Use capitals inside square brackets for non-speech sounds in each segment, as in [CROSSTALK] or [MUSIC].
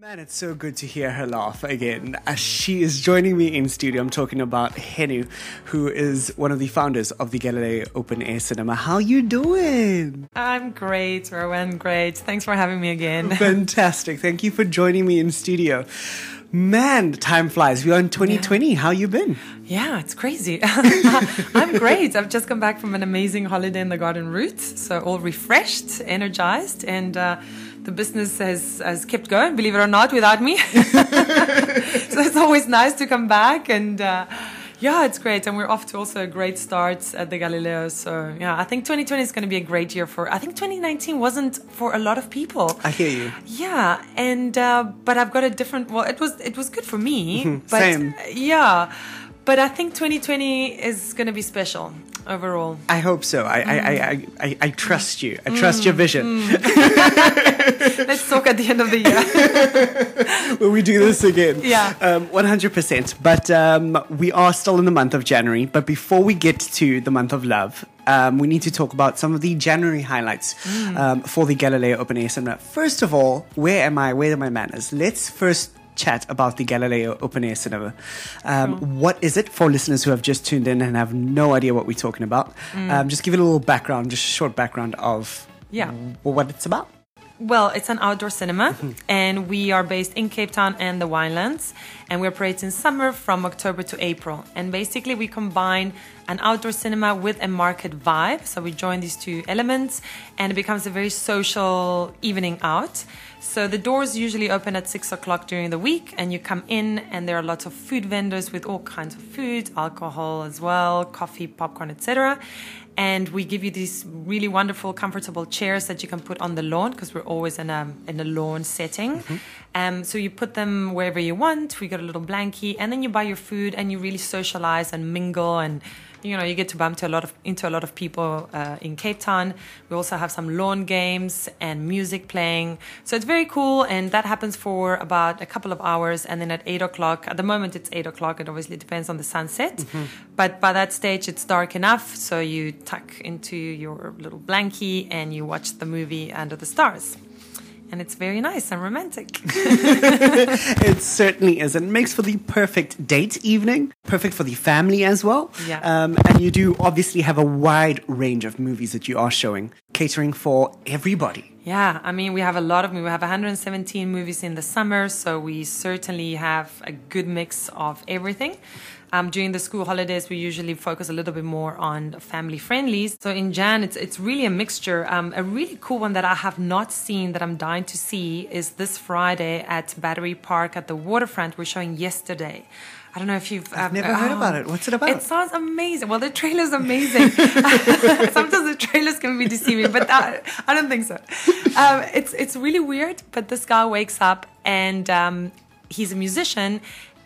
Man, it's so good to hear her laugh again. As she is joining me in studio, I'm talking about Huenu, who is one of the founders of the Galileo Open Air Cinema. How you doing? I'm great, Rhowan. Great. Thanks for having me again. [LAUGHS] Fantastic. Thank you for joining me in studio. Man, time flies. We are in 2020. Yeah. How you been? Yeah, it's crazy. [LAUGHS] I'm great. I've just come back from an amazing holiday in the Garden Route, so all refreshed, energized, and. Uh, the business has, has kept going, believe it or not, without me. [LAUGHS] so it's always nice to come back and. Uh, yeah, it's great, and we're off to also a great start at the Galileo. So yeah, I think 2020 is going to be a great year for. I think 2019 wasn't for a lot of people. I hear you. Yeah, and uh, but I've got a different. Well, it was it was good for me. but, Same. Yeah, but I think 2020 is going to be special overall. I hope so. I, mm. I, I, I, I, trust you. I trust mm. your vision. Mm. [LAUGHS] Let's talk at the end of the year. [LAUGHS] Will we do this again? Yeah. Um, 100%. But um, we are still in the month of January. But before we get to the month of love, um, we need to talk about some of the January highlights mm. um, for the Galileo Open Air Cinema. First of all, where am I? Where are my manners? Let's first chat about the Galileo Open Air Cinema. Um, cool. What is it for listeners who have just tuned in and have no idea what we're talking about? Mm. Um, just give it a little background, just a short background of yeah. what it's about. Well, it's an outdoor cinema, mm-hmm. and we are based in Cape Town and the Winelands, and we operate in summer from October to April. And basically, we combine an outdoor cinema with a market vibe. So we join these two elements, and it becomes a very social evening out. So the doors usually open at six o'clock during the week, and you come in, and there are lots of food vendors with all kinds of food, alcohol as well, coffee, popcorn, etc. And we give you these really wonderful, comfortable chairs that you can put on the lawn because we're always in a in a lawn setting. Mm-hmm. Um, so you put them wherever you want. We got a little blankie, and then you buy your food, and you really socialize and mingle and you know you get to bump to a lot of into a lot of people uh, in Cape Town. We also have some lawn games and music playing, so it's very cool. And that happens for about a couple of hours, and then at eight o'clock. At the moment, it's eight o'clock. It obviously depends on the sunset, mm-hmm. but by that stage, it's dark enough, so you tuck into your little blankie and you watch the movie under the stars and it's very nice and romantic. [LAUGHS] it certainly is. It makes for the perfect date evening, perfect for the family as well. Yeah. Um, and you do obviously have a wide range of movies that you are showing, catering for everybody. Yeah, I mean, we have a lot of movies. We have 117 movies in the summer, so we certainly have a good mix of everything. Um, during the school holidays, we usually focus a little bit more on family friendlies. So in Jan, it's it's really a mixture. Um, a really cool one that I have not seen that I'm dying to see is this Friday at Battery Park at the waterfront. We're showing yesterday. I don't know if you've. I've never heard about it. What's it about? It sounds amazing. Well, the trailer's amazing. [LAUGHS] Sometimes the trailers can be deceiving, but that, I don't think so. Um, it's it's really weird. But this guy wakes up and um, he's a musician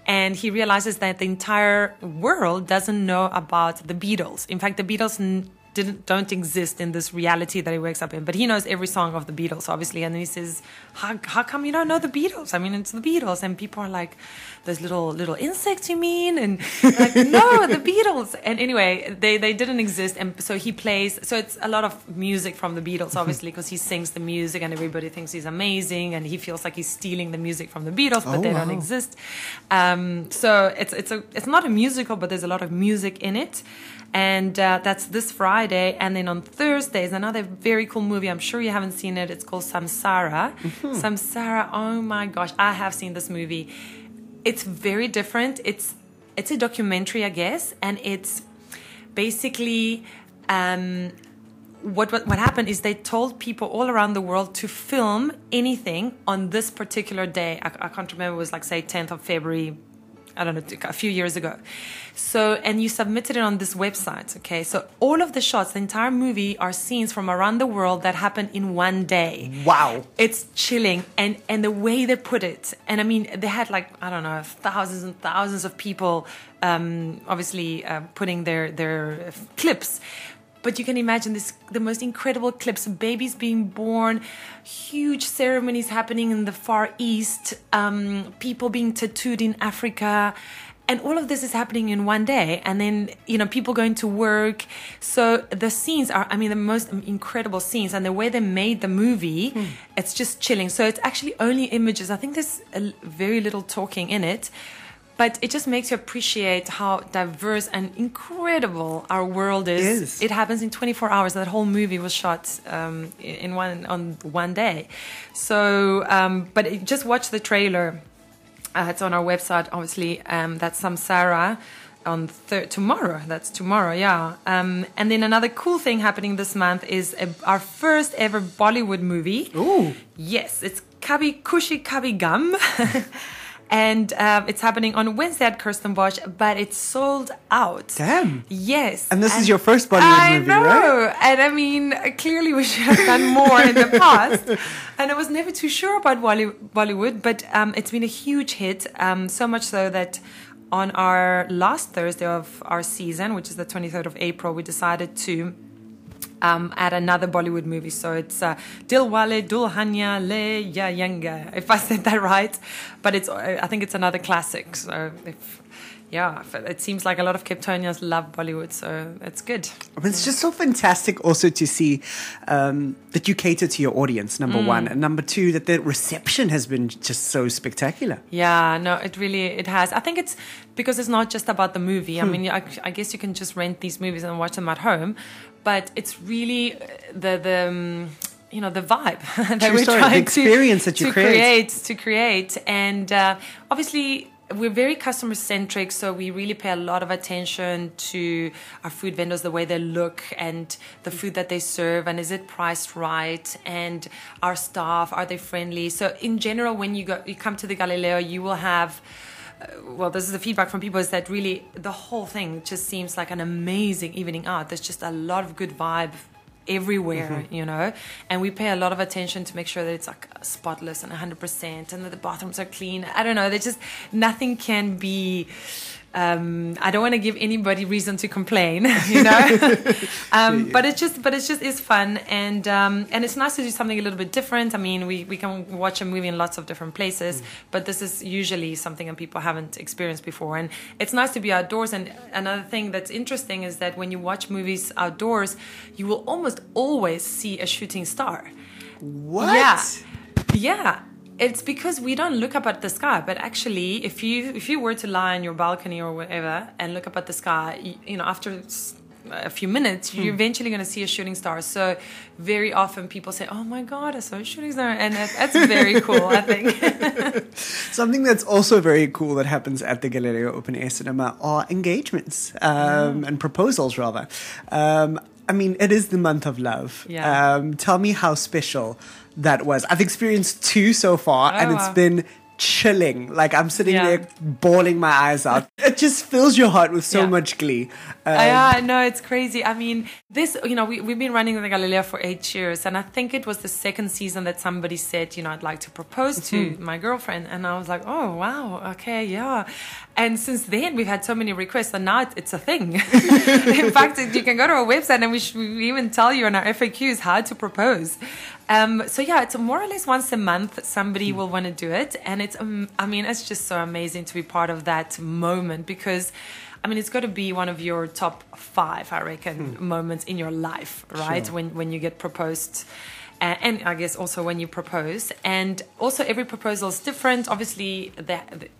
and he realizes that the entire world doesn't know about the Beatles. In fact, the Beatles didn't don't exist in this reality that he wakes up in. But he knows every song of the Beatles, obviously, and he says, "How, how come you don't know the Beatles? I mean, it's the Beatles." And people are like, "Those little little insects, you mean?" And like, [LAUGHS] "No, the Beatles." And anyway, they they didn't exist, and so he plays. So it's a lot of music from the Beatles, obviously, because he sings the music, and everybody thinks he's amazing, and he feels like he's stealing the music from the Beatles, but oh, they wow. don't exist. Um, so it's it's a it's not a musical, but there's a lot of music in it and uh, that's this Friday. And then on Thursday is another very cool movie. I'm sure you haven't seen it. It's called Samsara. Mm-hmm. Samsara. Oh my gosh, I have seen this movie. It's very different. It's it's a documentary, I guess, and it's basically. Um, what, what what happened is they told people all around the world to film anything on this particular day. I, I can't remember. It was like say 10th of February I don't know, a few years ago. So, and you submitted it on this website, okay? So, all of the shots, the entire movie, are scenes from around the world that happen in one day. Wow. It's chilling. And, and the way they put it, and I mean, they had like, I don't know, thousands and thousands of people, um, obviously, uh, putting their, their clips but you can imagine this the most incredible clips of babies being born huge ceremonies happening in the far east um, people being tattooed in africa. And all of this is happening in one day. And then you know people going to work. So the scenes are i mean the most incredible scenes and the way they made the movie Hmm. it's just chilling. So it's actually only images. I think there's very little talking in it but it just makes you appreciate how diverse and incredible our world is. Is. It happens in 24 hours. That whole movie was shot um, in one on one day. So, um, but it, just watch the trailer. Uh, it's on our website, obviously. Um, that's Samsara on thir- tomorrow. That's tomorrow, yeah. Um, and then another cool thing happening this month is a, our first ever Bollywood movie. Ooh. Yes, it's Kabhi Khushi Kabhie Gham. [LAUGHS] And um, it's happening on Wednesday at Kirstenbosch, but it's sold out. Damn. Yes. And this is your first Bollywood I movie, know. right? And I mean, clearly we should have done more in the past. [LAUGHS] And I was never too sure about Bolly- Bollywood, but um, it's been a huge hit. Um, so much so that on our last Thursday of our season, which is the 23rd of April, we decided to um, add another Bollywood movie. So it's uh, Dilwale Dulhania Le Jayenge, if I said that right. But it's I think it's another classic. So if yeah, it seems like a lot of Capetonians love Bollywood, so it's good. I mean, it's just so fantastic also to see um, that you cater to your audience, number Mm. one. And number two, that the reception has been just so spectacular. Yeah, no, it really it has. I think it's because it's not just about the movie. Hmm. I mean, I, I guess you can just rent these movies and watch them at home, but it's really uh, the the. Um, you know the vibe [LAUGHS] that True we're story, the trying experience to, that you to create. to create, and uh, obviously we're very customer centric, so we really pay a lot of attention to our food vendors, the way they look, and the food that they serve, and is it priced right, and our staff are they friendly? So in general, when you go, you come to the Galileo, you will have. Well, this is the feedback from people is that really the whole thing just seems like an amazing evening out. There's just a lot of good vibe everywhere, mm-hmm. you know, and we pay a lot of attention to make sure that it's like spotless and 100% and that the bathrooms are clean. I don't know, there's just nothing can be. Um, I don't want to give anybody reason to complain, [LAUGHS] you [LAUGHS] know. um, but it's just, but it's just is fun, and um, and it's nice to do something a little bit different. I mean, we, we can watch a movie in lots of different places, but this is usually something that people haven't experienced before, and it's nice to be outdoors. And another thing that's interesting is that when you watch movies outdoors, you will almost always see a shooting star. What? Yeah. Yeah. It's because we don't look up at the sky, but actually, if you if you were to lie on your balcony or whatever and look up at the sky, you, you know, after a few minutes, you're eventually going to see a shooting star. So, very often people say, "Oh my God, I saw a shooting star," and that, that's very cool. I think. [LAUGHS] Something that's also very cool that happens at the Galileo Open Air Cinema are engagements um, and proposals, rather. Um, I mean, it is the month of love. Yeah. Um, tell me how special that was. I've experienced two so far, Oh, and it's wow. been chilling. Like I'm sitting Yeah. there bawling my eyes out. It just fills your heart with so Yeah. much glee. Um, yeah, no, it's crazy. I mean, this, you know, we, we've been running the Galileo for eight years, and I think it was the second season that somebody said, you know, I'd like to propose to my girlfriend. And I was like, oh, wow, okay, yeah. And since then, we've had so many requests, and now it's a thing. [LAUGHS] In [LAUGHS] fact, you can go to our website, and we, we even tell you in our FAQs how to propose. Um, so yeah, it's more or less once a month somebody will want to do it, and it's um, I mean it's just so amazing to be part of that moment because. I mean, it's got to be one of your top five, I reckon, moments in your life, right? Sure. When when you get proposed, and, and I guess also when you propose, and also every proposal is different. Obviously,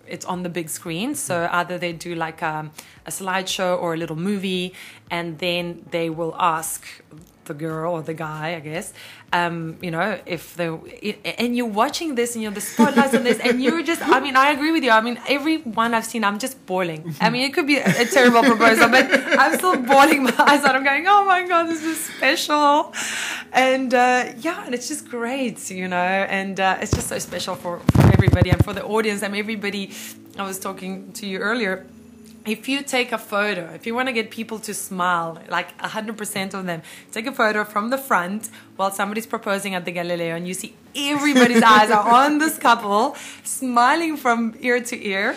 it's on the big screen, so either they do like a, a slideshow or a little movie, and then they will ask the girl or the guy, I guess, um, you know, if they and you're watching this and you're the spotlights on this, and you're just, I mean, I agree with you. I mean, every one I've seen, I'm just boiling. I mean, it could be a, a terrible proposal, but I'm still boiling my eyes out. I'm going, oh my god, this is special, and uh, yeah, and it's just great, you know, and uh, it's just so special for for everybody and for the audience and everybody. I was talking to you earlier if you take a photo, if you want to get people to smile, like 100% of them, take a photo from the front while somebody's proposing at the Galileo and you see everybody's eyes are on this couple, smiling from ear to ear.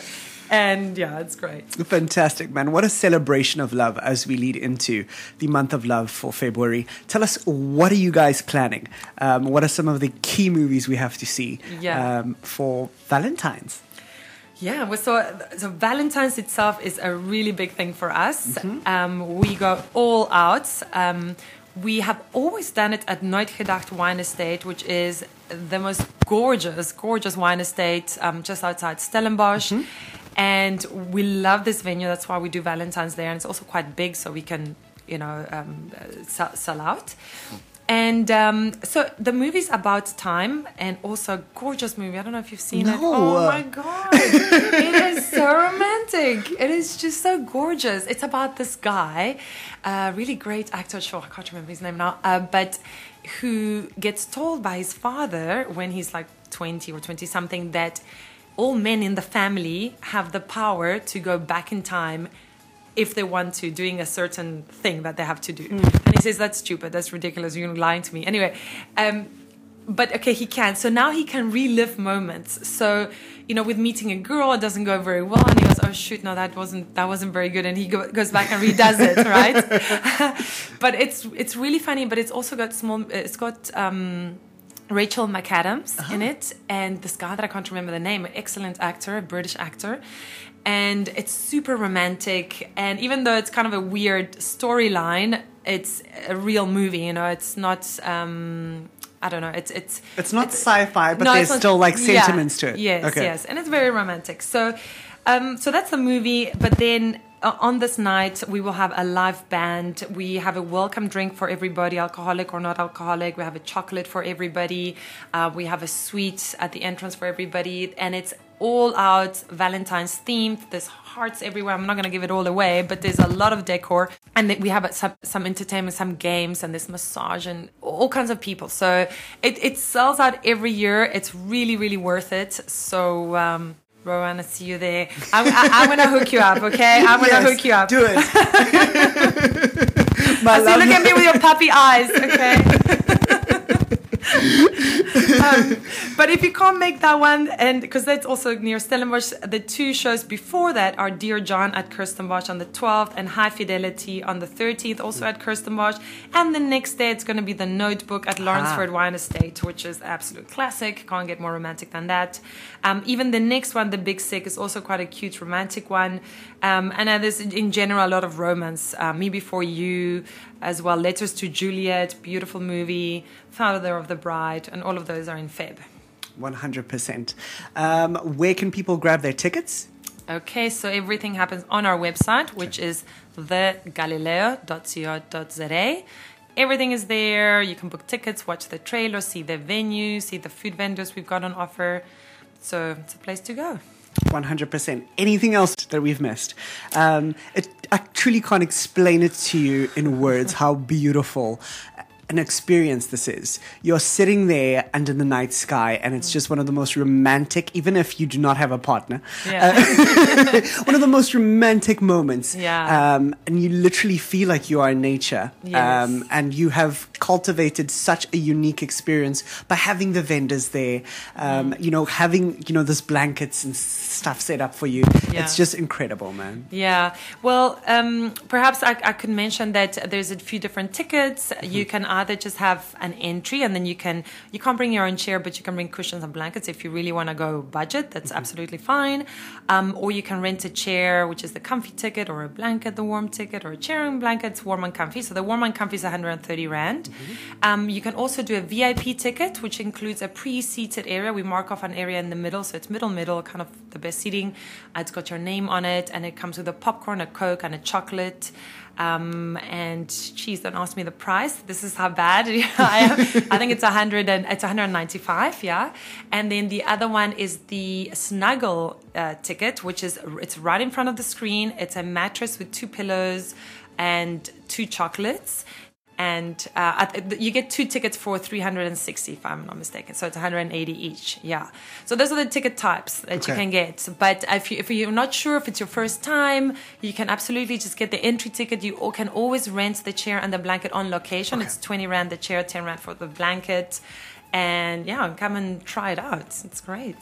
And yeah, it's great. Fantastic, man. What a celebration of love as we lead into the month of love for February. Tell us, what are you guys planning? Um, what are some of the key movies we have to see Yeah. um, for Valentine's? Yeah, well, so so Valentine's itself is a really big thing for us. Um, we go all out. Um, we have always done it at Nooitgedacht Wine Estate, which is the most gorgeous, gorgeous wine estate um, just outside Stellenbosch. And we love this venue. That's why we do Valentine's there, and it's also quite big, so we can, you know, um, uh, sell, sell out. And um, so the movie's about time and also a gorgeous movie. I don't know if you've seen it. Oh my god. it is so [LAUGHS] romantic. It is just so gorgeous. It's about this guy, a really great actor, sure, I can't remember his name now, uh, but who gets told by his father when he's like 20 or 20 something that all men in the family have the power to go back in time if they want to, doing a certain thing that they have to do. And he says, That's stupid, that's ridiculous, you're lying to me. Anyway, um, but okay, he can. So now he can relive moments. So, you know, with meeting a girl, it doesn't go very well. And he goes, Oh shoot, no, that wasn't, that wasn't very good. And he go, goes back and redoes it, [LAUGHS] right? [LAUGHS] but it's, it's really funny, but it's also got small, it's got, um, Rachel McAdams in it, and this guy that I can't remember the name, an excellent actor, a British actor. And it's super romantic. And even though it's kind of a weird storyline, it's a real movie, you know, it's not. Um, I don't know. It's it's It's not sci-fi, but no, there's not- still like yeah, sentiments to it. Yes, Okay. yes, and it's very romantic. So, um, so that's the movie. But then on this night, we will have a live band. We have a welcome drink for everybody, alcoholic or not alcoholic. We have a chocolate for everybody. Uh, we have a sweet at the entrance for everybody, and it's all out Valentine's themed. There's hearts everywhere. I'm not going to give it all away, but there's a lot of decor, and we have some some entertainment, some games, and this massage and all kinds of people. So it it sells out every year. It's really really worth it. So. Um, Rhowan, I see you there. I'm, I, I'm gonna hook you up, okay? I'm gonna Yes, hook you up. Do it. [LAUGHS] My I see, look at me with your puppy eyes, okay? [LAUGHS] um, but if you can't make that one, and because that's also near Stellenbosch, the two shows before that are Dear John at Kirstenbosch on the 12th and High Fidelity on the 13th, also at Kirstenbosch. And the next day, it's going to be The Notebook at Lourensford Wine Estate, which is absolute classic. Can't get more romantic than that. Um, even the next one, The Big Sick, is also quite a cute romantic one. Um, and then there's in general a lot of romance. Uh, Me Before You, as well. Letters to Juliet, beautiful movie. Father of the Bride, and all of those are in Feb. 100%. Um, where can people grab their tickets? Okay, so everything happens on our website, which is thegalileo.co.za. Everything is there. You can book tickets, watch the trailer, see the venue, see the food vendors we've got on offer. So it's a place to go. 100%. Anything else that we've missed? Um, it, I truly can't explain it to you in words how beautiful an experience this is. You're sitting there under the night sky, and it's just one of the most romantic, even if you do not have a partner, Yeah. uh, [LAUGHS] one of the most romantic moments. Yeah. Um, and you literally feel like you are in nature. Yes. Um, and you have cultivated such a unique experience by having the vendors there, um, Mm. you know, having, you know, this blankets and stuff set up for you. Yeah. It's just incredible, man. Yeah. Well, um, perhaps I, I could mention that there's a few different tickets. You can either just have an entry, and then you can you can't bring your own chair, but you can bring cushions and blankets if you really want to go budget. That's absolutely fine. Um, or you can rent a chair, which is the comfy ticket, or a blanket, the warm ticket, or a chair and blankets, warm and comfy. So the warm and comfy is 130 rand. Um, you can also do a VIP ticket, which includes a pre-seated area. We mark off an area in the middle, so it's middle middle, kind of the best seating. Uh, It's got your name on it, and it comes with a popcorn, a coke, and a chocolate. Um, and geez, don't ask me the price. This is how bad [LAUGHS] I am. I think it's a hundred and it's 195, yeah. And then the other one is the snuggle uh, ticket, which is it's right in front of the screen. It's a mattress with two pillows and two chocolates and uh, you get two tickets for 360 if i'm not mistaken. So it's 180 each. Yeah. So those are the ticket types that you can get. But if, you, if you're not sure if it's your first time you can absolutely just get the entry ticket. You can always rent the chair and the blanket on location. It's 20 rand the chair 10 rand for the blanket. And yeah come and try it out. It's great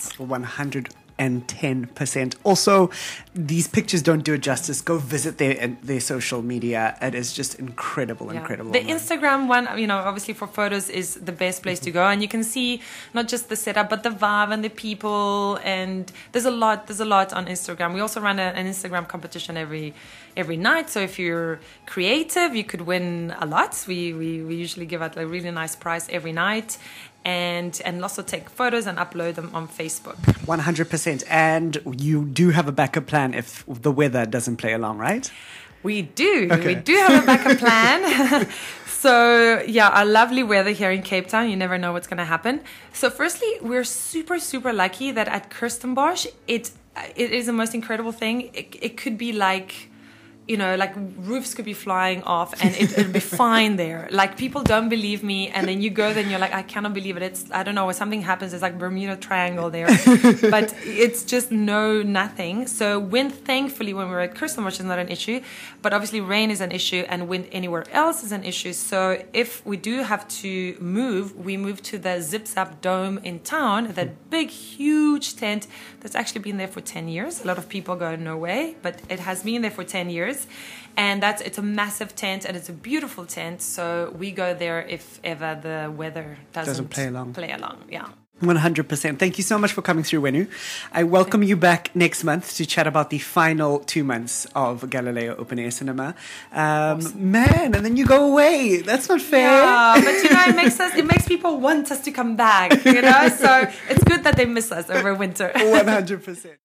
110%. 110%. Also, these pictures don't do it justice. Go visit their their social media. It is just incredible, Yeah. incredible. The Instagram one, you know, obviously for photos is the best place to go, and you can see not just the setup, but the vibe and the people, and there's a lot. There's a lot on Instagram. We also run a, an Instagram competition every every night. So if you're creative, you could win a lot. We we, we usually give out a really nice prize every night. And and also take photos and upload them on Facebook. 100%. And you do have a backup plan if the weather doesn't play along, right? We do. Okay. We do have a backup plan. [LAUGHS] [LAUGHS] so, yeah, our lovely weather here in Cape Town. You never know what's going to happen. So, firstly, we're super, super lucky that at Kirstenbosch, it it is the most incredible thing. It, it could be like you know, like roofs could be flying off and it, it'd be [LAUGHS] fine there. Like people don't believe me, and then you go there and you're like, I cannot believe it. It's I don't know, something happens. It's like Bermuda Triangle there, [LAUGHS] but it's just no nothing. So wind, thankfully, when we're at Kirstenbosch is not an issue, but obviously rain is an issue, and wind anywhere else is an issue. So if we do have to move, we move to the Zip Zap Dome in town, that big, huge tent that's actually been there for ten years. A lot of people go, no way, but it has been there for ten years and that's it's a massive tent and it's a beautiful tent so we go there if ever the weather doesn't, Doesn't play along. play along yeah 100%. Thank you so much for coming through, Huenu. I welcome you back next month to chat about the final two months of Galileo Open Air Cinema. Um, Man, and then you go away. That's not fair. yeah but you know it makes us it makes people want us to come back you know so it's good that they miss us over winter [LAUGHS] 100%.